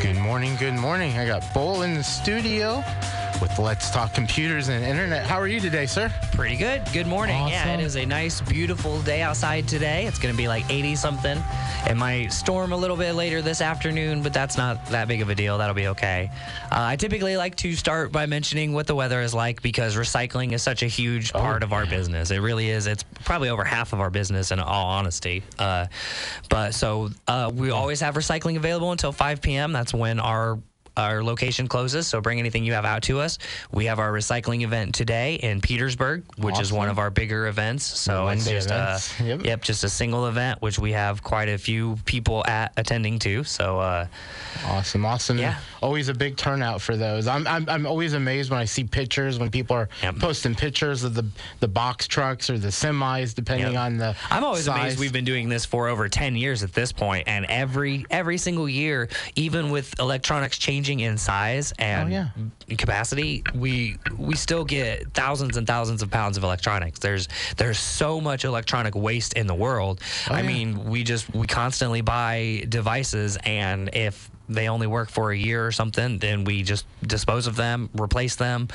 Good morning, good morning. I got Bull in the studio with Let's Talk Computers and Internet. How are you today, sir? Pretty good. Good morning. Yeah, it is a nice, beautiful day outside today. It's going to be like 80 something. It might storm a little bit later this afternoon, but that's not that big of a deal. That'll be okay. Uh, I typically like to start by mentioning what the weather is like because recycling is such a huge part of our business. It really is. It's probably over half of our business, in all honesty. Uh, but so uh, we always have recycling available until 5 p.m. That's when our our location closes, so bring anything you have out to us. We have our recycling event today in Petersburg, which is one of our bigger events. So it's just events. uh, Yep. yep, just a single event, which we have quite a few people at attending to. So uh, Awesome, awesome. Yeah. Always a big turnout for those. I'm, I'm, I'm always amazed when I see pictures, when people are Yep. posting pictures of the, the box trucks or the semis, depending Yep. on the. I'm always size. amazed we've been doing this for over 10 years at this point, and every every single year, even with electronics changing in size oh, and Oh, yeah. capacity, we we still get thousands and thousands of pounds of electronics. There's there's so much electronic waste in the world. Oh, I Oh, yeah. mean, we just we constantly buy devices, and if they only work for a year or something, then we just dispose of them, replace them,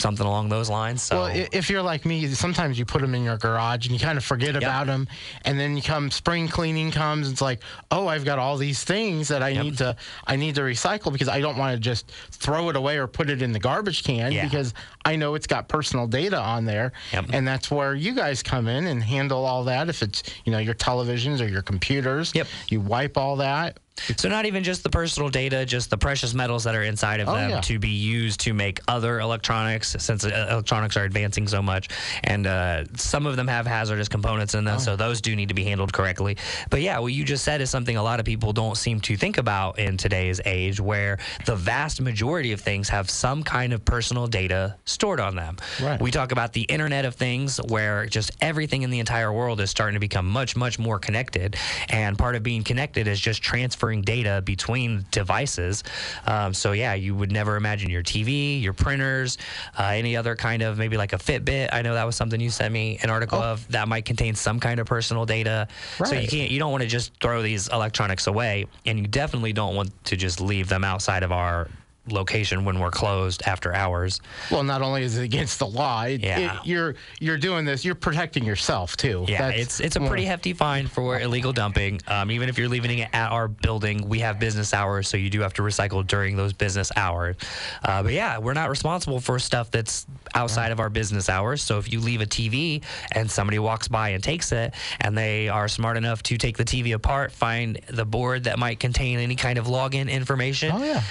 something along those lines. So Well, if you're like me, sometimes you put them in your garage and you kind of forget about them, and then you come spring cleaning comes, it's like, oh, I've got all these things that I need to I need to recycle because I don't want to just throw it away or put it in the garbage can Yeah. because I know it's got personal data on there, Yep. and that's where you guys come in and handle all that. If it's you know your televisions or your computers, Yep. you wipe all that. So not even just the personal data, just the precious metals that are inside of Oh, them yeah. to be used to make other electronics, since uh, electronics are advancing so much, and uh, some of them have hazardous components in them, Oh. so those do need to be handled correctly. But yeah, what you just said is something a lot of people don't seem to think about in today's age, where the vast majority of things have some kind of personal data stored on them. Right. We talk about the Internet of Things, where just everything in the entire world is starting to become much, much more connected. And part of being connected is just transferring data between devices. Um, so, yeah, you would never imagine your TV, your printers, uh, any other kind of maybe like a Fitbit. I know that was something you sent me an article of that might contain some kind of personal data. So, you can't, you don't want to just throw these electronics away. And you definitely don't want to just leave them outside of our location when we're closed after hours. Well, not only is it against the law, it, Yeah. it, you're you're doing this, you're protecting yourself too. Yeah, That's it's it's a pretty hefty fine for illegal dumping. Um, even if you're leaving it at our building, we have business hours, so you do have to recycle during those business hours. Uh, but yeah, we're not responsible for stuff that's outside of our business hours. So if you leave a TV and somebody walks by and takes it, and they are smart enough to take the TV apart, find the board that might contain any kind of login information, Oh yeah.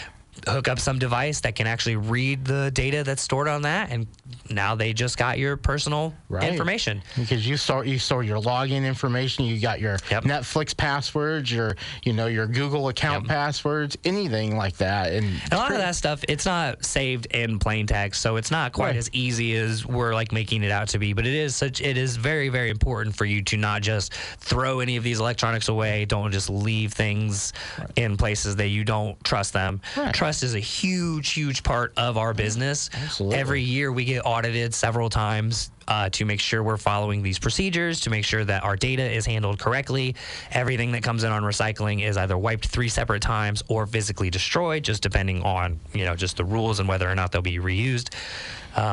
Hook up some device that can actually read the data that's stored on that, and now they just got your personal Right. information. because you store you store your login information. You got your Yep. Netflix passwords, your you know your Google account Yep. passwords, anything like that. And And a lot of that stuff, it's not saved in plain text, so it's not quite Right. as easy as we're like making it out to be. But it is such, it is very, very important for you to not just throw any of these electronics away. Don't just leave things in places that you don't trust them. Right. Trust is a huge, huge part of our business. Absolutely. Every year we get audited several times. Uh, to make sure we're following these procedures, to make sure that our data is handled correctly. Everything that comes in on recycling is either wiped three separate times or physically destroyed, just depending on you know just the rules and whether or not they'll be reused.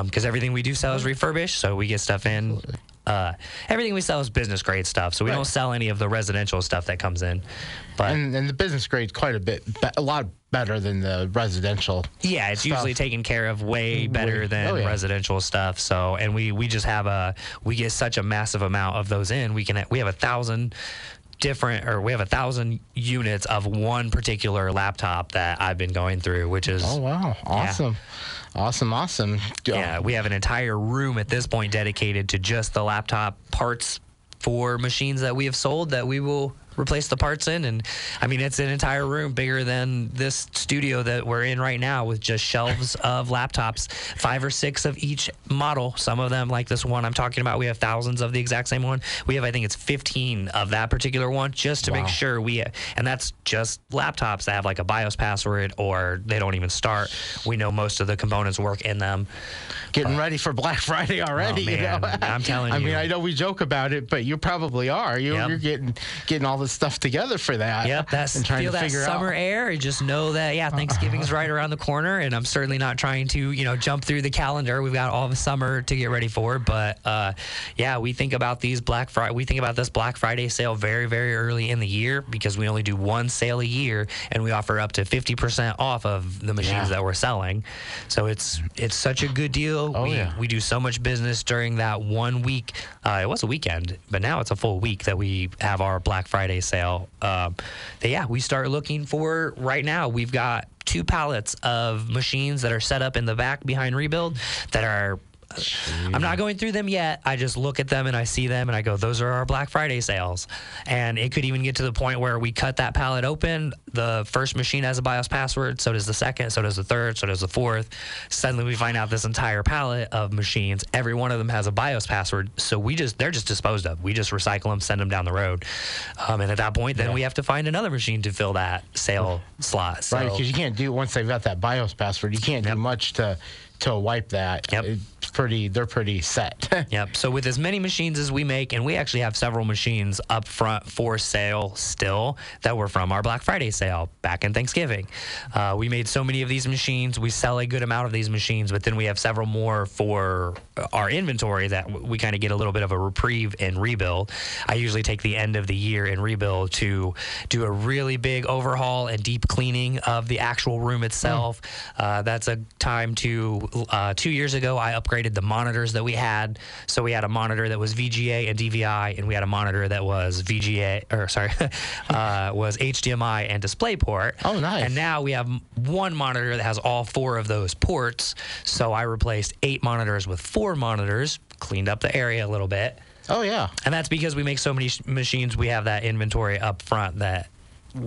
Because everything we do sell is refurbished, so we get stuff in. Uh, everything we sell is business grade stuff, so we Right. don't sell any of the residential stuff that comes in. But and, and the business grade's quite a bit, a lot better than the residential. Yeah, it's stuff. usually taken care of way better Way- than oh, yeah. residential stuff. So, and we we just have a we get such a massive amount of those in. We can we have a thousand different or we have a thousand units of one particular laptop that I've been going through, which is Oh wow, awesome, awesome, awesome. yeah, we have an entire room at this point dedicated to just the laptop parts for machines that we have sold that we will replace the parts in. And I mean, it's an entire room bigger than this studio that we're in right now with just shelves of laptops, five or six of each model. Some of them, like this one I'm talking about, we have thousands of the exact same one. We have, I think it's 15 of that particular one just to wow. make sure we, and that's just laptops that have like a BIOS password or they don't even start. We know most of the components work in them. Getting but, ready for Black Friday already. Oh, man, you know? I'm telling you. I mean, I know we joke about it, but you probably are. You, are getting getting all this stuff together for that. Yep, that's and trying feel to that summer out. air. And just know that yeah, Thanksgiving's right around the corner, and I'm certainly not trying to you know jump through the calendar. We've got all the summer to get ready for, but uh, yeah, we think about these Black Friday. We think about this Black Friday sale very very early in the year because we only do one sale a year, and we offer up to 50% off of the machines yeah. that we're selling. So it's it's such a good deal. Oh, we, yeah. we do so much business during that one week. Uh, it was a weekend, but now it's a full week that we have our Black Friday sale. Um, yeah, we start looking for right now. We've got two pallets of machines that are set up in the back behind rebuild that are I'm not going through them yet. I just look at them and I see them and I go, those are our Black Friday sales. And it could even get to the point where we cut that pallet open. The first machine has a BIOS password, so does the second, so does the third, so does the fourth. Suddenly we find out this entire pallet of machines, every one of them has a BIOS password. So we just, they're just disposed of. We just recycle them, send them down the road. Um, and at that point, then yeah. we have to find another machine to fill that sale slot. So, right, because you can't do, once they've got that BIOS password, you can't yep. do much to to wipe that. Yep. It's pretty. They're pretty set. yep. So with as many machines as we make, and we actually have several machines up front for sale still that were from our Black Friday sale back in Thanksgiving. Uh, we made so many of these machines. We sell a good amount of these machines, but then we have several more for our inventory that we kind of get a little bit of a reprieve and rebuild. I usually take the end of the year and rebuild to do a really big overhaul and deep cleaning of the actual room itself. Mm. Uh, that's a time to uh, two years ago, I upgraded the monitors that we had. So we had a monitor that was VGA and DVI, and we had a monitor that was VGA, or sorry, uh, was HDMI and DisplayPort. Oh, nice. And now we have one monitor that has all four of those ports. So I replaced eight monitors with four monitors, cleaned up the area a little bit. Oh yeah, and that's because we make so many sh- machines. We have that inventory up front that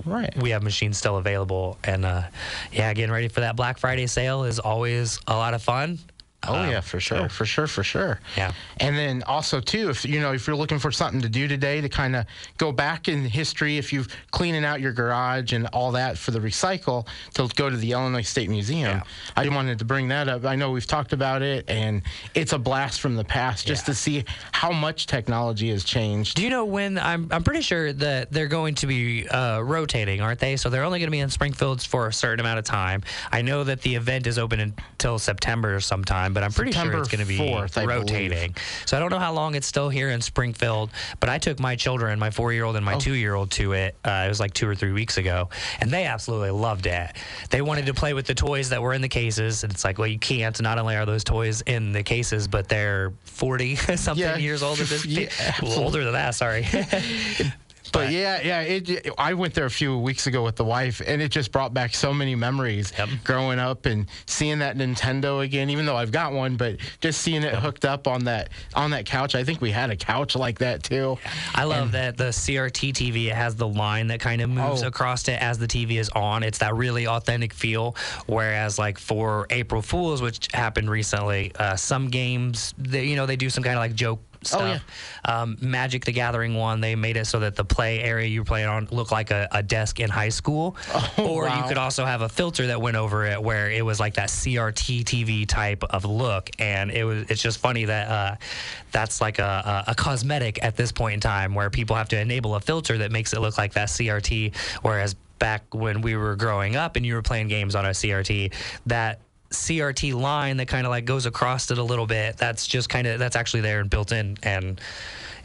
right. we have machines still available. And uh, yeah, getting ready for that Black Friday sale is always a lot of fun. Oh um, yeah, for sure, so, for sure, for sure. Yeah. And then also too, if you know, if you're looking for something to do today to kind of go back in history, if you're cleaning out your garage and all that for the recycle, to go to the Illinois State Museum. Yeah. I wanted to bring that up. I know we've talked about it, and it's a blast from the past just yeah. to see how much technology has changed. Do you know when? I'm I'm pretty sure that they're going to be uh, rotating, aren't they? So they're only going to be in Springfields for a certain amount of time. I know that the event is open until September or sometime but I'm pretty September sure it's going to be 4th, rotating. So I don't know how long it's still here in Springfield, but I took my children, my four year old and my oh. two year old, to it. Uh, it was like two or three weeks ago, and they absolutely loved it. They wanted to play with the toys that were in the cases, and it's like, well, you can't. Not only are those toys in the cases, but they're 40 something yeah. years old this yeah, older than that, sorry. But, yeah, yeah, it, I went there a few weeks ago with the wife, and it just brought back so many memories yep. growing up and seeing that Nintendo again. Even though I've got one, but just seeing it hooked up on that on that couch. I think we had a couch like that too. I love and, that the CRT TV has the line that kind of moves oh. across it as the TV is on. It's that really authentic feel. Whereas like for April Fools, which happened recently, uh, some games they, you know they do some kind of like joke stuff. Oh, yeah. Um, Magic the Gathering one, they made it so that the play area you were playing on looked like a, a desk in high school. Oh, or wow. you could also have a filter that went over it where it was like that CRT TV type of look. And it was it's just funny that uh, that's like a, a, a cosmetic at this point in time where people have to enable a filter that makes it look like that CRT. Whereas back when we were growing up and you were playing games on a CRT, that CRT line that kind of like goes across it a little bit. That's just kind of that's actually there and built in. And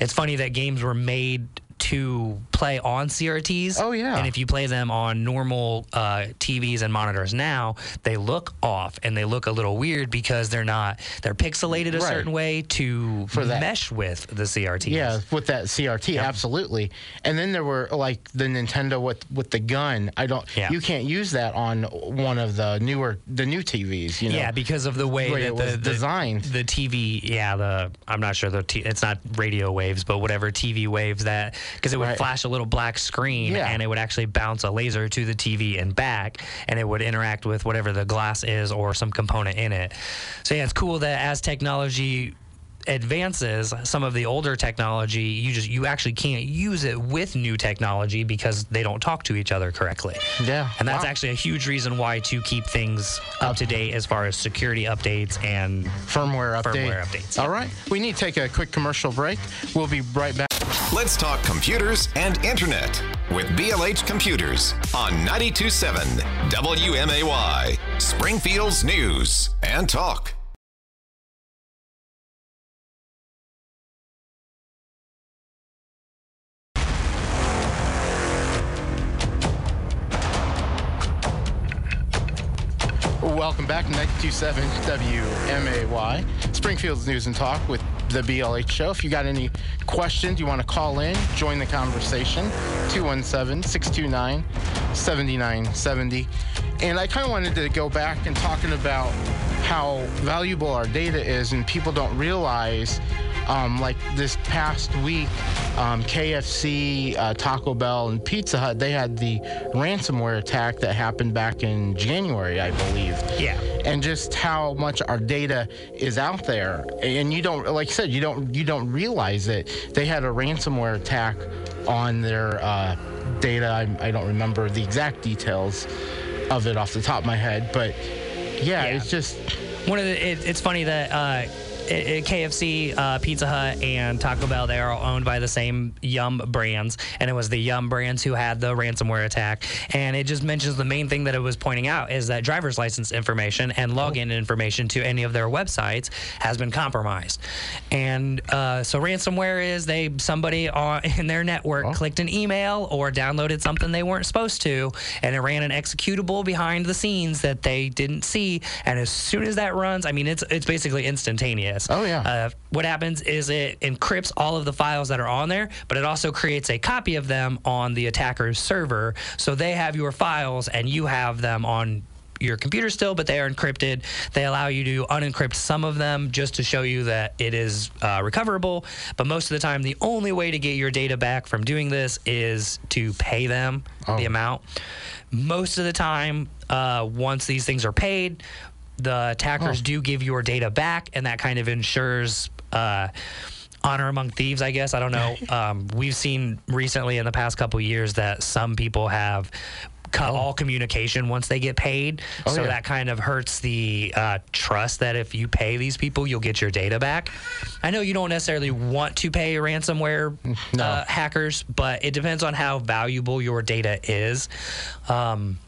it's funny that games were made to play on CRTs. Oh yeah. And if you play them on normal uh, TVs and monitors now, they look off and they look a little weird because they're not they're pixelated a right. certain way to For that. mesh with the CRT. Yeah, with that CRT, yep. absolutely. And then there were like the Nintendo with with the gun. I don't. Yeah. You can't use that on one of the newer the new TVs. You know. Yeah, because of the way, the way that it was the, designed. The TV. Yeah, the I'm not sure the t- it's not radio waves, but whatever TV waves that because it would Right. flash a little black screen Yeah. and it would actually bounce a laser to the TV and back, and it would interact with whatever the glass is or some component in it. So yeah, it's cool that as technology advances some of the older technology you just you actually can't use it with new technology because they don't talk to each other correctly Yeah. and that's Wow. actually a huge reason why to keep things up to date as far as security updates and firmware update. Firmware updates. All right. We need to take a quick commercial break. We'll be right back. Let's talk computers and internet with BLH Computers on 927 WMAY, Springfield's news and talk. Welcome back to 927 WMAY, Springfield's News and Talk with the BLH Show. If you got any questions, you want to call in, join the conversation, 217 629 7970. And I kind of wanted to go back and talking about how valuable our data is, and people don't realize. Um, like this past week, um, KFC, uh, Taco Bell, and Pizza Hut, they had the ransomware attack that happened back in January, I believe. Yeah. And just how much our data is out there, and you don't, like I said, you don't, you don't realize it. They had a ransomware attack on their uh, data. I, I don't remember the exact details of it off the top of my head, but yeah, Yeah. it's just One of the, it, it's funny that uh, KFC, uh, Pizza Hut, and Taco Bell they are all owned by the same Yum brands, and it was the Yum brands who had the ransomware attack. And it just mentions the main thing that it was pointing out is that driver's license information and login information to any of their websites has been compromised. And uh, so ransomware is they somebody on, in their network clicked an email or downloaded something they weren't supposed to, and it ran an executable behind the scenes that they didn't see. And as soon as that runs, I mean, it's it's basically instantaneous. Oh, yeah. Uh, what happens is it encrypts all of the files that are on there, but it also creates a copy of them on the attacker's server, so they have your files and you have them on your computer still, but they are encrypted. They allow you to unencrypt some of them just to show you that it is uh, recoverable. But most of the time, the only way to get your data back from doing this is to pay them Oh. the amount. Most of the time, uh, once these things are paid, the attackers Oh. do give your data back, and that kind of ensures. Uh, honor among thieves i guess i don't know um, we've seen recently in the past couple years that some people have cut all communication once they get paid Oh, so yeah. that kind of hurts the uh, trust that if you pay these people you'll get your data back i know you don't necessarily want to pay ransomware No. uh, hackers but it depends on how valuable your data is um,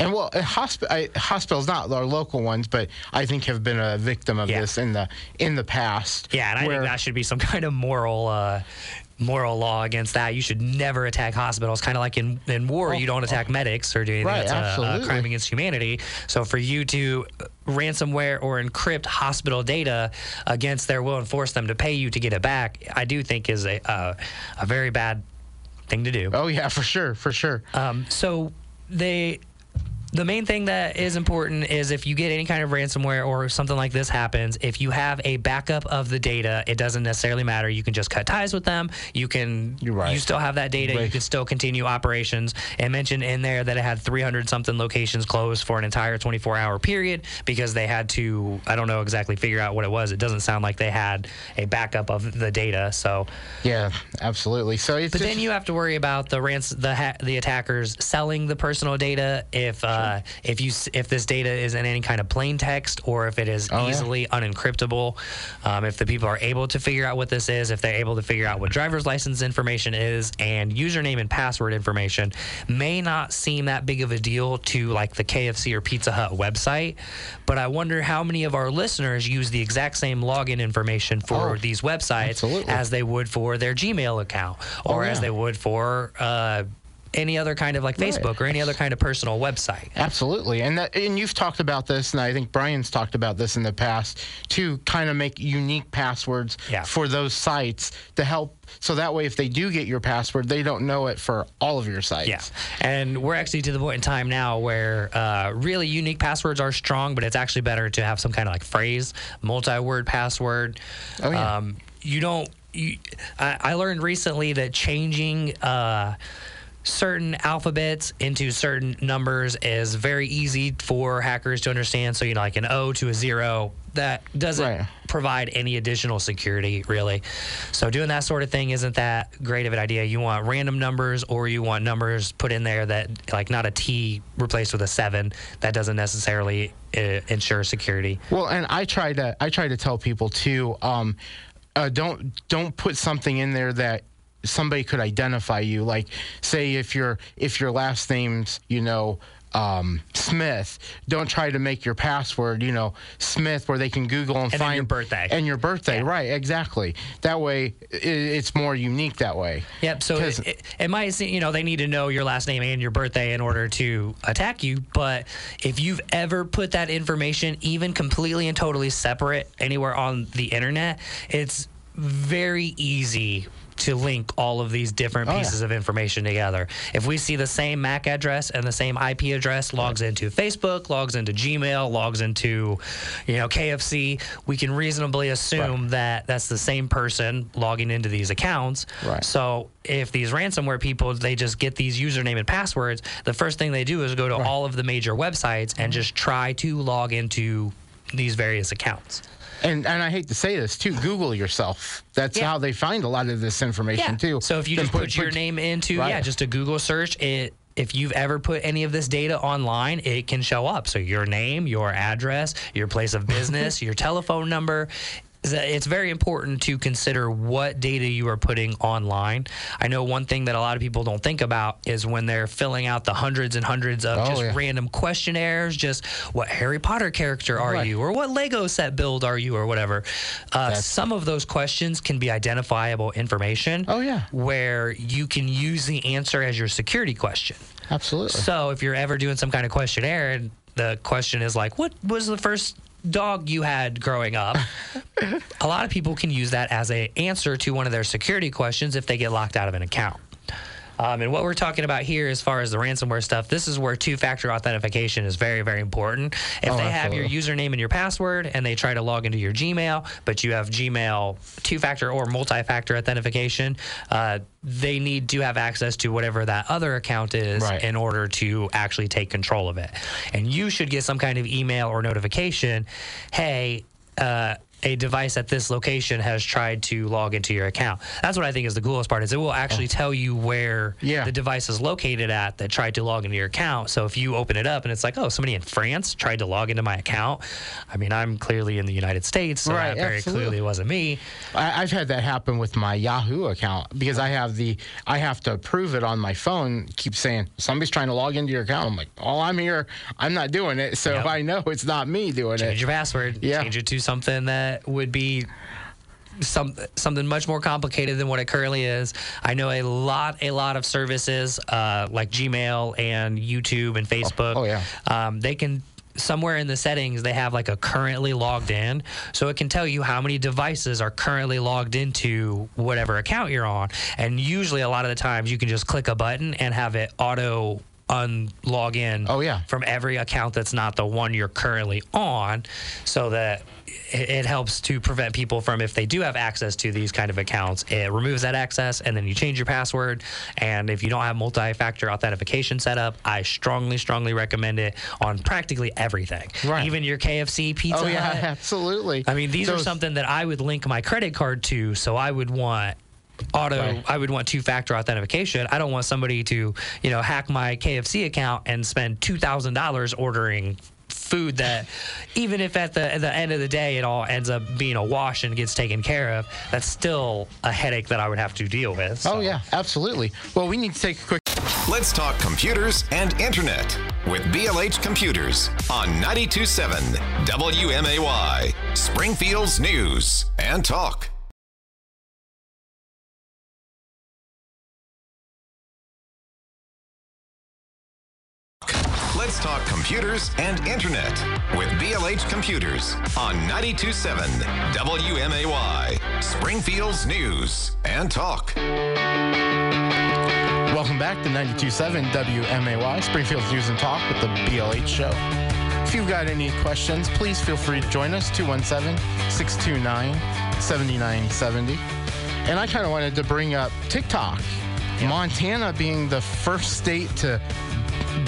And well, hosp- I, hospitals, not our local ones, but I think have been a victim of Yeah. this in the in the past. Yeah, and I think that should be some kind of moral uh, moral law against that. You should never attack hospitals. Kind of like in, in war, you don't attack medics or do anything Oh, Right, that's a- a, crime against humanity. So for you to ransomware or encrypt hospital data against their will and force them to pay you to get it back, I do think is a uh, a very bad thing to do. Oh yeah, for sure, for sure. Um, so they the main thing that is important is if you get any kind of ransomware or something like this happens, if you have a backup of the data, it doesn't necessarily matter. You can just cut ties with them. You can You're right. you still have that data. You can still continue operations. It mentioned in there that it had 300 something locations closed for an entire 24 hour period because they had to I don't know exactly figure out what it was. It doesn't sound like they had a backup of the data. So yeah, absolutely. So it's but just, then you have to worry about the rans- the ha- the attackers selling the personal data if uh, if you if this data is in any kind of plain text or if it is Oh, yeah. easily unencryptable. Um, if the people are able to figure out what this is, if they're able to figure out what driver's license information is and username and password information, may not seem that big of a deal to like the KFC or Pizza Hut website. But I wonder how many of our listeners use the exact same login information for Oh, these websites absolutely. as they would for their Gmail account or Oh, as they would for uh, any other kind of like Right. Facebook or any other kind of personal website. Absolutely, and that, and you've talked about this, and I think Brian's talked about this in the past to kind of make unique passwords Yeah. for those sites to help. So that way, if they do get your password, they don't know it for all of your sites. Yeah. And we're actually to the point in time now where uh, really unique passwords are strong, but it's actually better to have some kind of like phrase, multi word password. Oh, yeah. um, you don't you, I, I learned recently that changing uh, certain alphabets into certain numbers is very easy for hackers to understand. So, you know, like an O to a zero, that doesn't Right. provide any additional security, really. So, doing that sort of thing isn't that great of an idea. You want random numbers or you want numbers put in there that, like, not a T replaced with a seven. That doesn't necessarily uh, ensure security. Well, and I try to I try to tell people too. Um, uh, don't don't put something in there that somebody could identify you. Like, say if your if your last name's you know um, Smith, don't try to make your password you know Smith, where they can Google and, And find your birthday. and your birthday. Yeah. Right, exactly. That way, i it's more unique that way. Yep. So it, it, it might seem, you know, they need to know your last name and your birthday in order to attack you. But if you've ever put that information, even completely and totally separate anywhere on the internet, it's very easy to link all of these different Oh, yeah. pieces of information together. If we see the same MAC address and the same IP address logs into Facebook, logs into Gmail, logs into, you know, KFC, we can reasonably assume that that's the same person logging into these accounts. Right. So if these ransomware people they just get these username and passwords, the first thing they do is go to all of the major websites and mm-hmm. just try to log into these various accounts. And and I hate to say this too. Google yourself. That's Yeah. how they find a lot of this information too. So if you just put, your name into Right. yeah, just a Google search, it if you've ever put any of this data online, it can show up. So your name, your address, your place of business, your telephone number. It's very important to consider what data you are putting online. I know one thing that a lot of people don't think about is when they're filling out the hundreds and hundreds of Oh, just yeah. random questionnaires, just what Harry Potter character are Right. you, or what Lego set build are you, or whatever. Uh, some of those questions can be identifiable information Oh, yeah. where you can use the answer as your security question. Absolutely. So if you're ever doing some kind of questionnaire and the question is like, what was the first dog you had growing up? a lot of people can use that as a answer to one of their security questions if they get locked out of an account. Um, and what we're talking about here, as far as the ransomware stuff, this is where two-factor authentication is very, very important. If Oh, they have your username and your password, and they try to log into your Gmail, but you have Gmail two-factor or multi-factor authentication, uh, they need to have access to whatever that other account is Right. in order to actually take control of it. And you should get some kind of email or notification, hey. Uh, a device at this location has tried to log into your account. That's what I think is the coolest part. Is it will actually oh. tell you where Oh. Yeah. the device is located at that tried to log into your account. So if you open it up and it's like, oh, somebody in France tried to log into my account. I mean, I'm clearly in the United States, so Right, that very absolutely. clearly wasn't me. I, I've had that happen with my Yahoo account because I have the I have to approve it on my phone. Keep saying somebody's trying to log into your account. I'm like, oh, I'm here. I'm not doing it, so Yep. I know it's not me doing Change it. Change your password. Yeah. Change it to something that would be some something much more complicated than what it currently is. I know a lot a lot of services uh, like Gmail and YouTube and Facebook. oh, yeah. Um, they can somewhere in the settings they have like a currently logged in so it can tell you how many devices are currently logged into whatever account you're on and usually a lot of the times you can just click a button and have it auto unlog in Oh, yeah. from every account that's not the one you're currently on so that it, it helps to prevent people from if they do have access to these kind of accounts it removes that access and then you change your password and if you don't have multi-factor authentication set up i strongly strongly recommend it on practically everything Right. even your kfc pizza Oh yeah, Hut. absolutely. I mean, these are something that I would link my credit card to, so I would want auto Right. I would want two-factor authentication. I don't want somebody to, you know, hack my KFC account and spend $2,000 ordering food that even if at the at the end of the day it all ends up being a wash and gets taken care of, that's still a headache that I would have to deal with. Oh yeah, absolutely. Well, we need to take a quick. Let's talk computers and internet with BLH Computers on 927 WMAY, Springfield's news and talk. Let's talk computers and internet with BLH Computers on 927 WMAY, Springfield's news and talk. Welcome back to 92.7 WMAY, Springfield's News and Talk with the BLH Show. If you've got any questions, please feel free to join us, 217 629 7970. And I kind of wanted to bring up TikTok. Montana being the first state to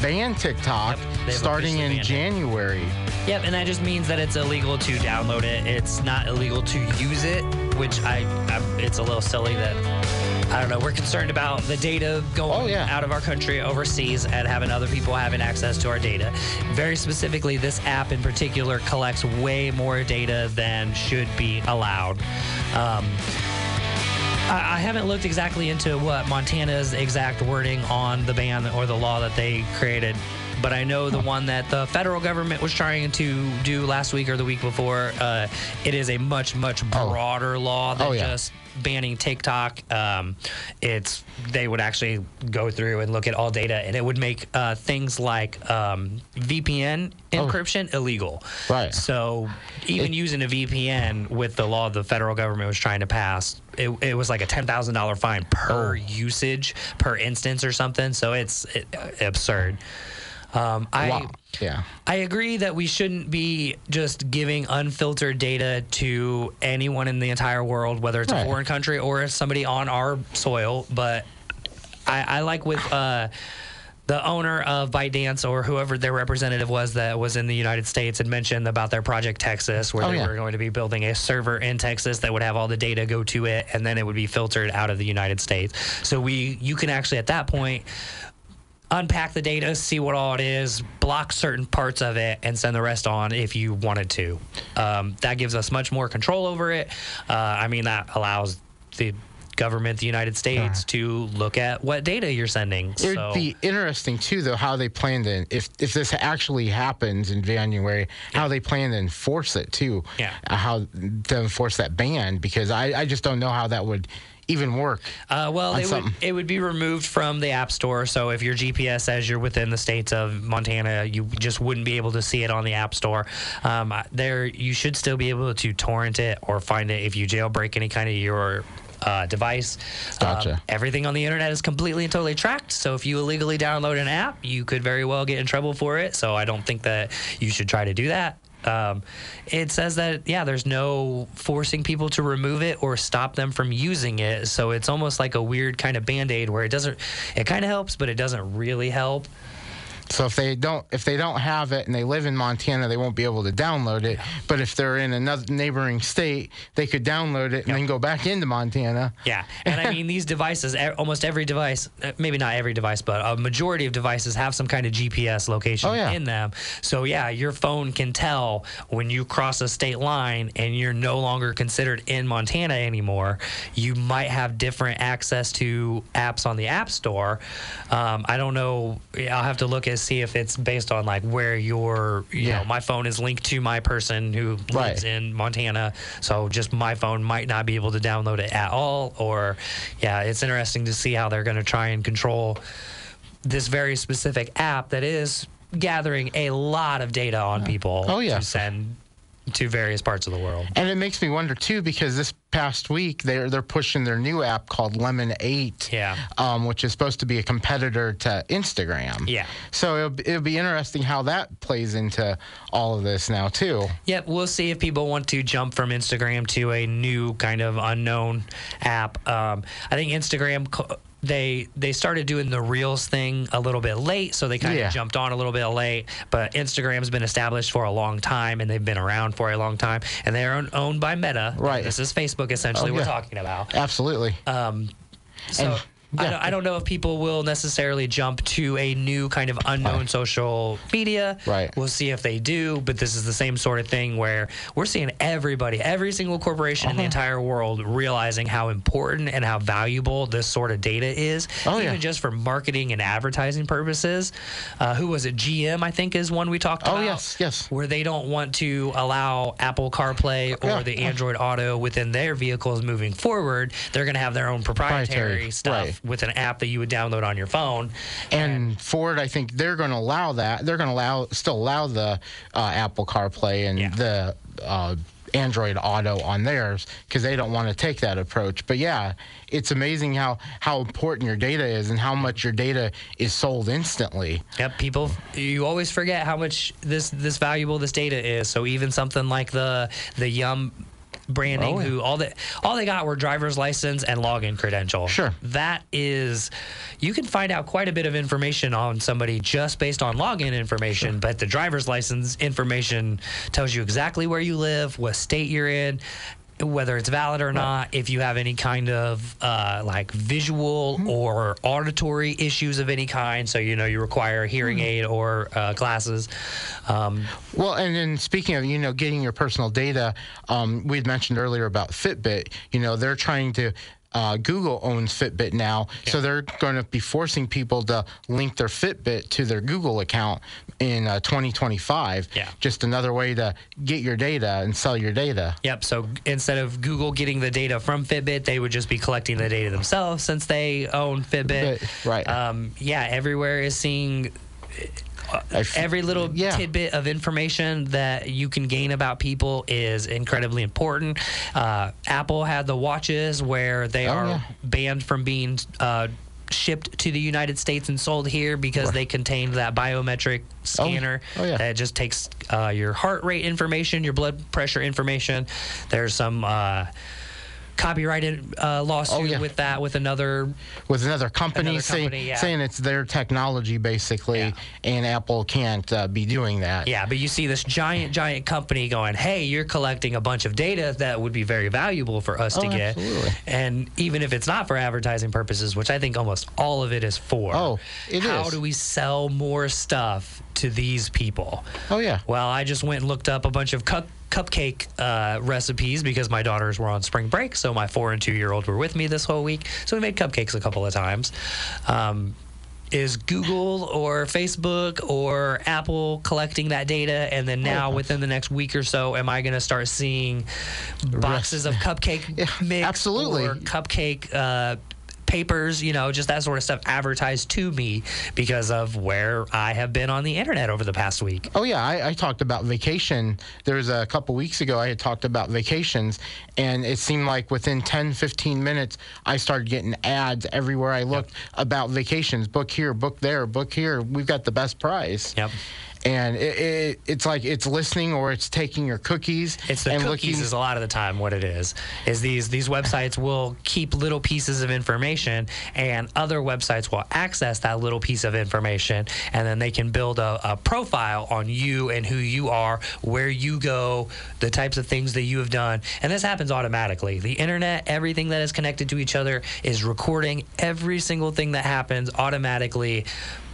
ban TikTok Yep, starting in banned it. January. Yep, and that just means that it's illegal to download it. It's not illegal to use it, which I, I it's a little silly that I don't know. We're concerned about the data going Oh, yeah. out of our country overseas and having other people having access to our data. Very specifically, this app in particular collects way more data than should be allowed. Um, I I haven't looked exactly into what Montana's exact wording on the ban or the law that they created, but I know the one that the federal government was trying to do last week or the week before. Uh, it is a much much broader law than Oh, yeah. just banning TikTok. Um, it's they would actually go through and look at all data, and it would make uh, things like um, VPN encryption illegal. Oh. Right. So even using a VPN with the law the federal government was trying to pass, it, it was like a ten thousand dollar fine per Oh. usage per instance or something. So it's it, absurd. Um, I wow. Yeah. I agree that we shouldn't be just giving unfiltered data to anyone in the entire world, whether it's a foreign country or somebody on our soil. But I, I like with uh, the owner of ByteDance or whoever their representative was that was in the United States had mentioned about their Project Texas, where Oh, they yeah. were going to be building a server in Texas that would have all the data go to it, and then it would be filtered out of the United States. So we, you can actually at that point unpack the data, see what all it is, block certain parts of it, and send the rest on if you wanted to. Um, that gives us much more control over it. Uh, I mean, that allows the government, the United States, to look at what data you're sending. It so, would be interesting too, though, how they plan to if if this actually happens in January, how they plan to enforce it too. Yeah. Uh, How to enforce that ban because I I just don't know how that would even work. Uh, well, it would, it would be removed from the App Store. So if your GPS says you're within the states of Montana, you just wouldn't be able to see it on the App Store. Um, there, you should still be able to torrent it or find it if you jailbreak any kind of your. Uh, device. Gotcha. Um, everything on the internet is completely and totally tracked. So if you illegally download an app, you could very well get in trouble for it. So I don't think that you should try to do that. Um, it says that yeah, there's no forcing people to remove it or stop them from using it. So it's almost like a weird kind of band aid where it doesn't, it kind of helps, but it doesn't really help. So if they don't if they don't have it and they live in Montana, they won't be able to download it. But if they're in another neighboring state, they could download it and then go back into Montana. Yeah, and I mean these devices, almost every device, uh, maybe not every device, but a majority of devices have some kind of GPS location Oh, yeah. in them. So yeah, your phone can tell when you cross a state line and you're no longer considered in Montana anymore. You might have different access to apps on the App Store. Um, I don't know. I'll have to look and see if it's based on like where your, you Yeah. know, my phone is linked to my person who Right. lives in Montana. So just my phone might not be able to download it at all. Or, yeah, it's interesting to see how they're going to try and control this very specific app that is gathering a lot of data on people Oh, yeah. to send to various parts of the world. And it makes me wonder too because this past week they're they're pushing their new app called Lemon8, Yeah. um, which is supposed to be a competitor to Instagram. Yeah. So it'll, it'll be interesting how that plays into all of this now too. Yep, we'll see if people want to jump from Instagram to a new kind of unknown app. Um, I think Instagram co- they they started doing the Reels thing a little bit late, so they kind Yeah. of jumped on a little bit late. But Instagram's been established for a long time, and they've been around for a long time, and they're own- owned by Meta. Right. This is Facebook, essentially. Oh, We're talking about. Absolutely. Um, so And- I, don't, I don't know if people will necessarily jump to a new kind of unknown social media. Right. We'll see if they do, but this is the same sort of thing where we're seeing everybody, every single corporation Uh-huh. in the entire world realizing how important and how valuable this sort of data is, Oh, even yeah. just for marketing and advertising purposes. Uh, who was it? GM, I think, is one we talked Oh, about. yes, yes. Where they don't want to allow Apple CarPlay or Yeah, the yeah. Android Auto within their vehicles moving forward. They're going to have their own proprietary, Proprietary, stuff right. With an app that you would download on your phone. And Ford, I think they're going to allow that. They're going to allow still allow the uh, Apple CarPlay and Yeah. the uh, Android Auto on theirs because they don't want to take that approach. But yeah, it's amazing how how important your data is and how much your data is sold instantly. Yep, people. You always forget how much this this valuable this data is. So even something like the the Yum branding Oh, yeah. who all that all they got were driver's license and login credential. Sure. That is you can find out quite a bit of information on somebody just based on login information, but the driver's license information tells you exactly where you live, what state you're in, whether it's valid or not, if you have any kind of uh, like visual Mm-hmm. or auditory issues of any kind, so you know you require a hearing Mm-hmm. aid or uh, glasses. Um, Well, and then speaking of, you know, getting your personal data, um, we had mentioned earlier about Fitbit. You know, they're trying to. Uh, Google owns Fitbit now, so they're going to be forcing people to link their Fitbit to their Google account in uh, 2025. Yeah. Just another way to get your data and sell your data. Yep. So instead of Google getting the data from Fitbit, they would just be collecting the data themselves since they own Fitbit. Fitbit, right. Um, yeah. Everywhere is seeing every little yeah. tidbit of information that you can gain about people is incredibly important. Uh, Apple had the watches where they Oh, are yeah. banned from being. Uh, Shipped to the United States and sold here because they contained that biometric scanner Oh, yeah. that just takes uh, your heart rate information, your blood pressure information. There's some uh, copyrighted uh, lawsuit Oh, yeah. with that with another with another company, Another saying, company, yeah. saying it's their technology basically, Yeah. and Apple can't uh, be doing that. Yeah, but you see this giant, giant company going, "Hey, you're collecting a bunch of data that would be very valuable for us to Oh, get." absolutely. And even if it's not for advertising purposes, which I think almost all of it is for, Oh, it how is. do we sell more stuff to these people? Oh yeah. Well, I just went and looked up a bunch of cupcake uh, recipes because my daughters were on spring break, so my four and two year old were with me this whole week. So we made cupcakes a couple of times. Um, is Google or Facebook or Apple collecting that data? And then now, Oh. within the next week or so, am I going to start seeing boxes of cupcake Yeah, mix absolutely. or cupcake uh, papers, you know, just that sort of stuff advertised to me because of where I have been on the internet over the past week. Oh yeah, I, I talked about vacation. There was a couple weeks ago I had talked about vacations, and it seemed like within 10, 15 minutes I started getting ads everywhere I looked about vacations. Book here, book there, book here. We've got the best price. Yep. And it, it, it's like it's listening or it's taking your cookies It's the and cookies looking. is a lot of the time what it is. Is these these websites will keep little pieces of information and other websites will access that little piece of information and then they can build a, a profile on you and who you are, where you go, the types of things that you have done. And this happens automatically. The internet, everything that is connected to each other is recording every single thing that happens automatically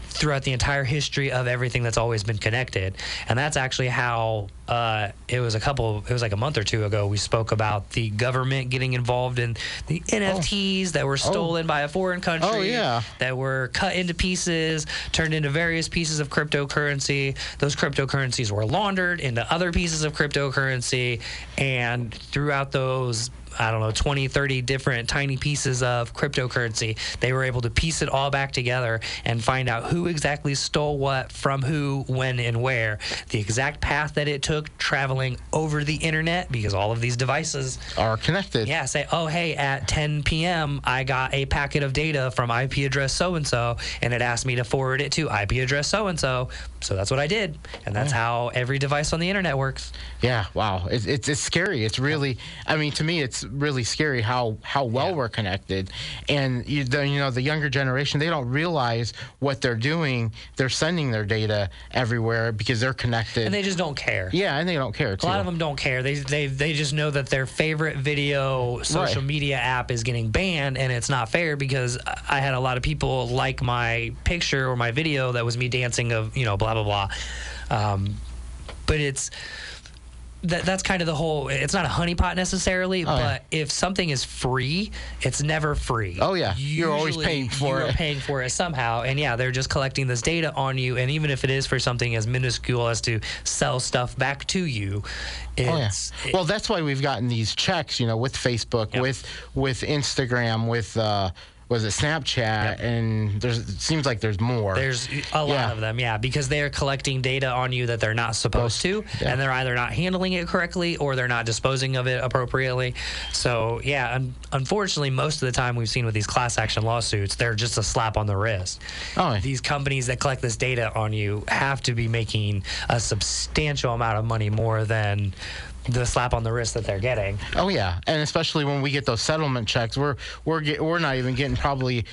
throughout the entire history of everything that's always been connected. And that's actually how uh, it was a couple, it was like a month or two ago, we spoke about the government getting involved in the NFTs that were stolen by a foreign country. Oh, yeah. That were cut into pieces, turned into various pieces of cryptocurrency. Those cryptocurrencies were laundered into other pieces of cryptocurrency. And throughout those I don't know, 20, 30 different tiny pieces of cryptocurrency. They were able to piece it all back together and find out who exactly stole what from who, when, and where. The exact path that it took traveling over the internet because all of these devices are connected. yeah, say, oh, hey, at 10 p.m., I got a packet of data from IP address so and so, and it asked me to forward it to IP address so and so. So that's what I did. And that's how every device on the internet works. Yeah, wow. It's, it's it's scary. It's really. I mean, to me, it's really scary how how well Yeah. we're connected, and you the, you know the younger generation they don't realize what they're doing. They're sending their data everywhere because they're connected. And they just don't care. yeah, and they don't care. A lot of them don't care. They, they they just know that their favorite video social Right. media app is getting banned, and it's not fair because I had a lot of people like my picture or my video that was me dancing of you know blah blah blah. Um, but it's that that's kind of the whole. It's not a honeypot necessarily, Oh, yeah. but if something is free, it's never free. Oh, yeah. You're always paying for you're it. paying for it somehow, and yeah, they're just collecting this data on you, and even if it is for something as minuscule as to sell stuff back to you, Oh, yeah. Well, that's why we've gotten these checks, you know, with Facebook, Yep. with with Instagram, with uh, was it Snapchat, and there's it seems like there's more. There's a lot Yeah. of them, yeah, because they're collecting data on you that they're not supposed to, yeah. and they're either not handling it correctly or they're not disposing of it appropriately. So, yeah, un- unfortunately, most of the time we've seen with these class action lawsuits, they're just a slap on the wrist. Oh, yeah. These companies that collect this data on you have to be making a substantial amount of money more than the slap on the wrist that they're getting. Oh yeah, and especially when we get those settlement checks, we're we're get, we're not even getting probably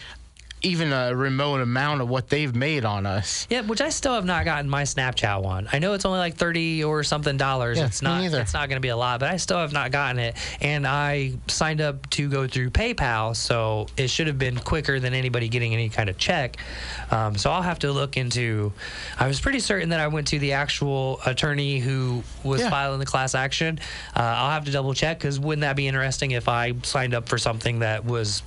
even a remote amount of what they've made on us. Yeah, which I still have not gotten my Snapchat one. I know it's only like thirty or something dollars. Yeah, it's not. It's not going to be a lot, but I still have not gotten it. And I signed up to go through PayPal, so it should have been quicker than anybody getting any kind of check. Um, so I'll have to look into. I was pretty certain that I went to the actual attorney who was Yeah. filing the class action. Uh, I'll have to double check because wouldn't that be interesting if I signed up for something that was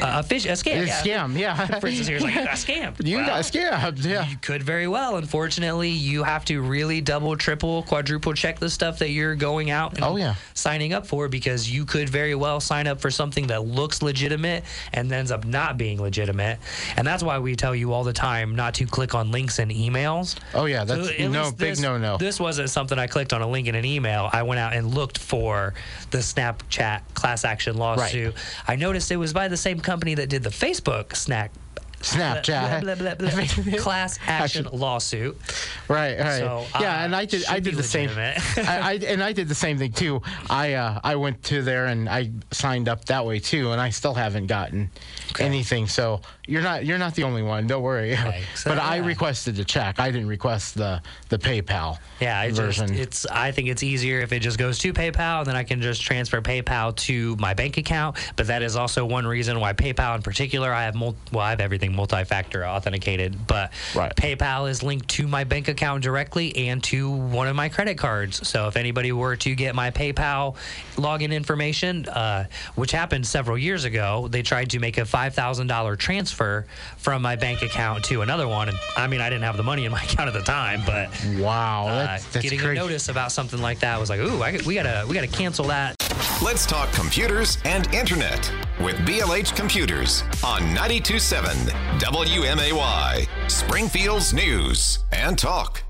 a fish a scam? It's yeah. scam, yeah. For instance, here's like I got scammed. you Well, got scammed, yeah. you could very well. Unfortunately, you have to really double, triple, quadruple check the stuff that you're going out and Oh, yeah. signing up for because you could very well sign up for something that looks legitimate and ends up not being legitimate. And that's why we tell you all the time not to click on links in emails. Oh yeah, that's So no big this- no no. This wasn't something I clicked on a link in an email. I went out and looked for the Snapchat class action lawsuit. I noticed it was by the same company that did the Facebook snack Snapchat. blah, blah, blah, class action lawsuit. Right, right. So, yeah, uh, and I did. I did the same. I, I and I did the same thing too. I uh, I went to there and I signed up that way too, and I still haven't gotten anything. So you're not you're not the only one. Don't worry. Okay, so, but I requested the check. I didn't request the the PayPal. Yeah, it just, version. it's. I think it's easier if it just goes to PayPal, and then I can just transfer PayPal to my bank account. But that is also one reason why PayPal, in particular, I have mul- well, I have everything multi-factor authenticated, but Right. PayPal is linked to my bank account directly and to one of my credit cards. So if anybody were to get my PayPal login information, uh, which happened several years ago, they tried to make a five thousand dollar transfer from my bank account to another one, and I mean, I didn't have the money in my account at the time, but wow, uh, that's, that's getting crazy. a notice about something like that was like, ooh, I, we gotta we gotta cancel that. Let's talk computers and internet with BLH Computers on 927 WMAY, Springfield's news and talk.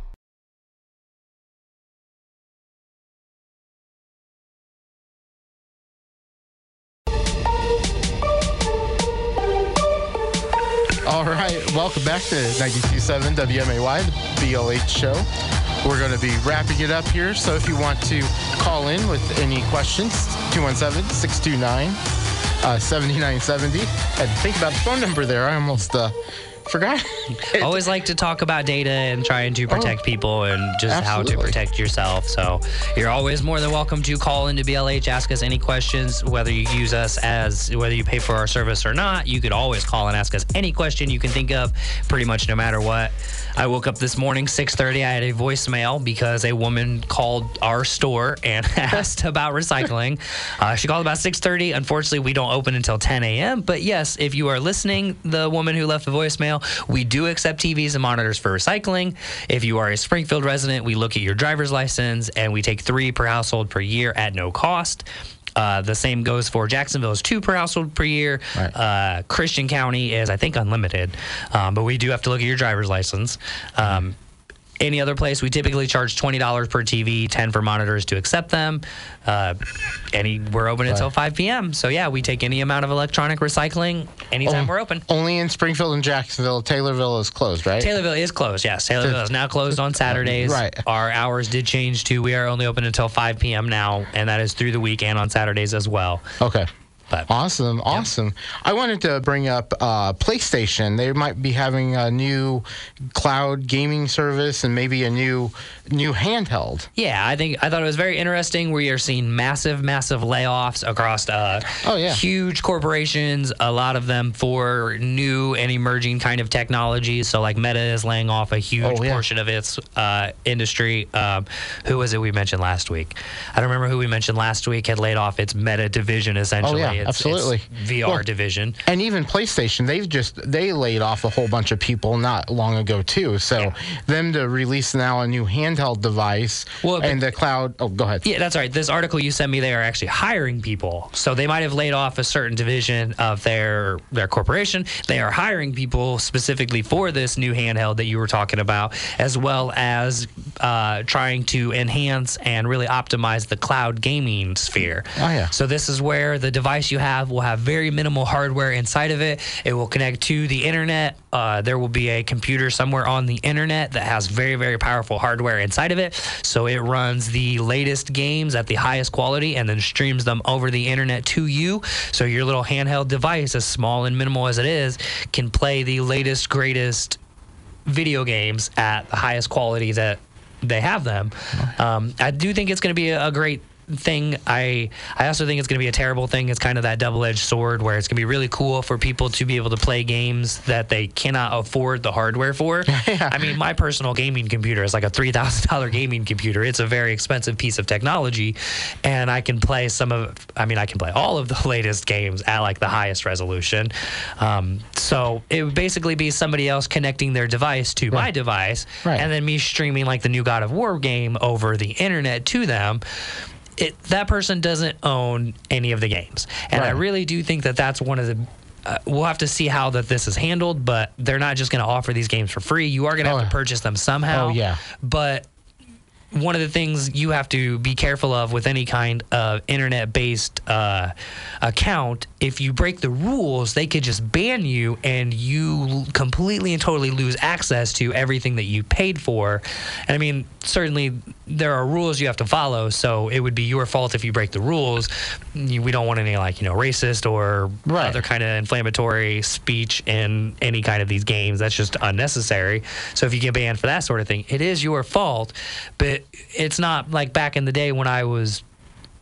Right, welcome back to 92.7 WMAY, the BLH show. We're going to be wrapping it up here, so if you want to call in with any questions, 217-629-7970. And think about the phone number there. I almost uh, forgot. Always like to talk about data and trying to protect people and just how to protect yourself. So you're always more than welcome to call into BLH, ask us any questions, whether you use us as whether you pay for our service or not. You could always call and ask us any question you can think of, pretty much no matter what. I woke up this morning 6:30. I had a voicemail because a woman called our store and asked about recycling. Uh, she called about 6:30. Unfortunately, we don't open until 10 a.m. But yes, if you are listening, the woman who left the voicemail, we do accept TVs and monitors for recycling. If you are a Springfield resident, we look at your driver's license and we take three per household per year at no cost. Uh, the same goes for Jacksonville is two per household per year. Right. Uh, Christian County is, I think, unlimited, um, but we do have to look at your driver's license. Um, any other place, we typically charge twenty dollars per TV, ten for monitors to accept them. Uh, any, we're open until five p.m. So yeah, we take any amount of electronic recycling anytime Oh. we're open. Only in Springfield and Jacksonville. Taylorville is closed, right? Taylorville is closed. Yes, Taylorville is now closed on Saturdays. Right. Our hours did change to we are only open until 5 p.m. now, and that is through the week and on Saturdays as well. Okay. But Awesome, awesome. I wanted to bring up uh, PlayStation. They might be having a new cloud gaming service and maybe a new new handheld. Yeah, I think I thought it was very interesting. We are seeing massive, massive layoffs across uh, Oh, yeah. huge corporations. A lot of them for new and emerging kind of technologies. So like Meta is laying off a huge Oh, yeah. portion of its uh, industry. Um, who was it we mentioned last week? I don't remember who we mentioned last week had laid off its Meta division essentially. Oh, yeah, its, its absolutely. VR Well, division. And even PlayStation, they've just they laid off a whole bunch of people not long ago too. So them to release now a new handheld device Well, and the cloud. Oh, go ahead. Yeah, that's right. This article you sent me, they are actually hiring people. So they might have laid off a certain division of their their corporation. They are hiring people specifically for this new handheld that you were talking about, as well as uh, trying to enhance and really optimize the cloud gaming sphere. Oh, yeah. So this is where the device device you have will have very minimal hardware inside of it. It will connect to the internet. Uh, there will be a computer somewhere on the internet that has very, very powerful hardware inside of it. So it runs the latest games at the highest quality and then streams them over the internet to you. So your little handheld device, as small and minimal as it is, can play the latest, greatest video games at the highest quality that they have them. Um, I do think it's going to be a, a great thing. I I also think it's going to be a terrible thing. It's kind of that double-edged sword where it's going to be really cool for people to be able to play games that they cannot afford the hardware for. Yeah. I mean, my personal gaming computer is like a three thousand dollar gaming computer. It's a very expensive piece of technology, and I can play some of. I mean, I can play all of the latest games at like the highest resolution. Um, so it would basically be somebody else connecting their device to my device, Right. and then me streaming like the new God of War game over the internet to them. It, that person doesn't own any of the games, and I really do think that that's one of the. Uh, we'll have to see how that this is handled, but they're not just going to offer these games for free. You are going to have Oh, to purchase them somehow. Oh, yeah. But one of the things you have to be careful of with any kind of internet-based uh, account, if you break the rules, they could just ban you, and you completely and totally lose access to everything that you paid for. And I mean, certainly there are rules you have to follow, so it would be your fault if you break the rules. You- We don't want any like you know racist or Right. other kind of inflammatory speech in any kind of these games. That's just unnecessary. So if you get banned for that sort of thing, it is your fault. But it's not like back in the day when I was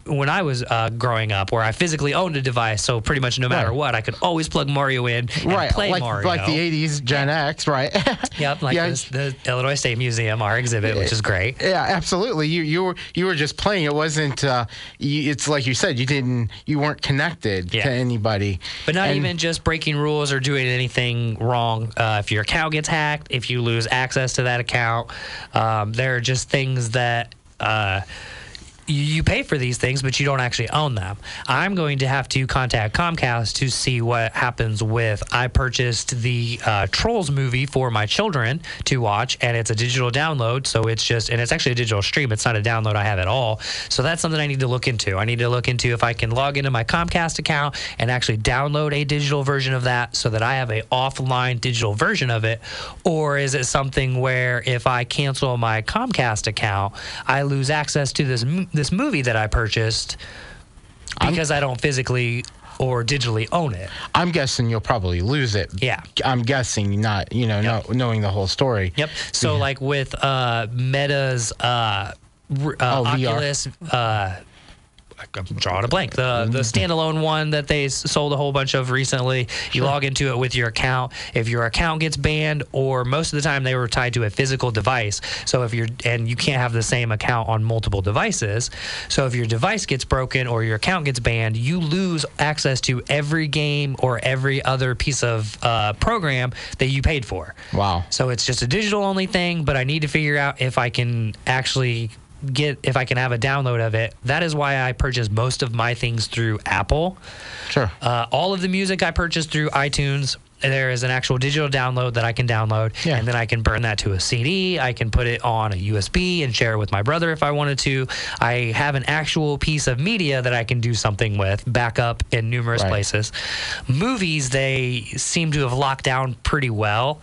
when I was uh, growing up, where I physically owned a device. So pretty much no matter Right. what, I could always plug Mario in and right, play like Mario. like the '80s Gen X, right? Yep, like Yeah. this, the Illinois State Museum, our exhibit, which is great. Yeah, absolutely. You you were you were just playing. It wasn't. Uh, you, it's like you said. You didn't. You weren't connected Yeah. to anybody. But not And- even just breaking rules or doing anything wrong. Uh, if your account gets hacked, if you lose access to that account, um, there are just things that. Uh, you- pay for these things, but you don't actually own them. I'm going to have to contact Comcast to see what happens with. I purchased the uh, Trolls movie for my children to watch, and it's a digital download. So it's just, and it's actually a digital stream. It's not a download I have at all. So that's something I need to look into. I need to look into if I can log into my Comcast account and actually download a digital version of that so that I have a offline digital version of it, or is it something where if I cancel my Comcast account, I lose access to this m- this movie that I purchased because I don't physically or digitally own it. I'm guessing you'll probably lose it. Yeah. I'm guessing not. You know, Yep. no, knowing the whole story. Yep. So like with uh, Meta's uh, uh, Oh. Oculus. Uh, I'm drawing a blank. The the standalone one that they sold a whole bunch of recently. You log into it with your account. If your account gets banned, or most of the time they were tied to a physical device. So if you're and you can't have the same account on multiple devices. So if your device gets broken or your account gets banned, you lose access to every game or every other piece of uh, program that you paid for. Wow. So it's just a digital only thing, but I need to figure out if I can actually get if I can have a download of it. That is why I purchase most of my things through Apple. Sure. Uh, all of the music I purchase through iTunes. There is an actual digital download that I can download, Yeah. and then I can burn that to a CD. I can put it on a USB and share it with my brother if I wanted to. I have an actual piece of media that I can do something with, back up in numerous Right. places. Movies, they seem to have locked down pretty well.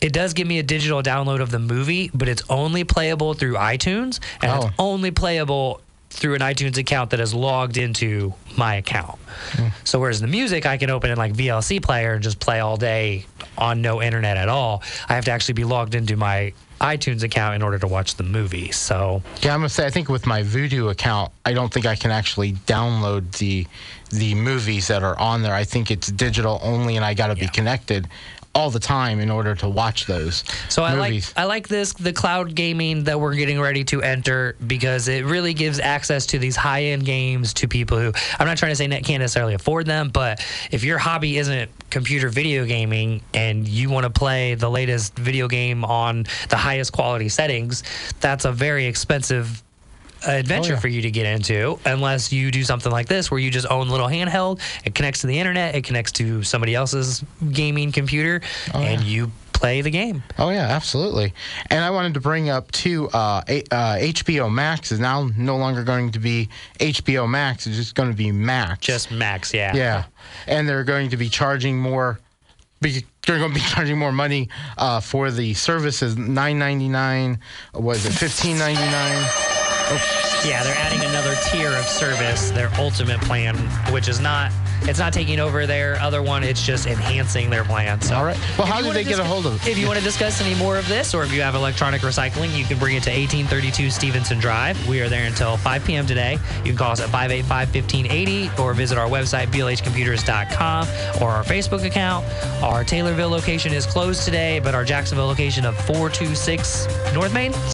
It does give me a digital download of the movie, but it's only playable through iTunes, and Oh. it's only playable through an iTunes account that is logged into my account. Hmm. So whereas the music I can open in like VLC player and just play all day on no internet at all, I have to actually be logged into my iTunes account in order to watch the movie. So Yeah, I'm gonna say I think with my Vudu account, I don't think I can actually download the the movies that are on there. I think it's digital only, and I got to be connected all the time in order to watch those So I like. I like this the cloud gaming that we're getting ready to enter because it really gives access to these high end games to people who I'm not trying to say that can't necessarily afford them, but if your hobby isn't computer video gaming and you want to play the latest video game on the highest quality settings, that's a very expensive adventure oh, yeah. for you to get into unless you do something like this where you just own little handheld it connects to the internet it connects to somebody else's gaming computer oh, and yeah. you play the game. Oh yeah absolutely. And i wanted to bring up too uh, a- uh, hbo max is now no longer going to be hbo max it's just going to be max. Just max yeah. Yeah. And they're going to be charging more be, they're going to be charging more money uh, for the services 9.99 was it 15.99 Oh, yeah, they're adding another tier of service, their ultimate plan, which is not it's not taking over their other one. It's just enhancing their plan. So, all right. Well, how do they get a hold of? It? If you want to discuss any more of this, or if you have electronic recycling, you can bring it to 1832 Stevenson Drive. We are there until 5 p.m. today. You can call us at 585-1580 or visit our website blhcomputers.com or our Facebook account. Our Taylorville location is closed today, but our Jacksonville location of 426 North Main.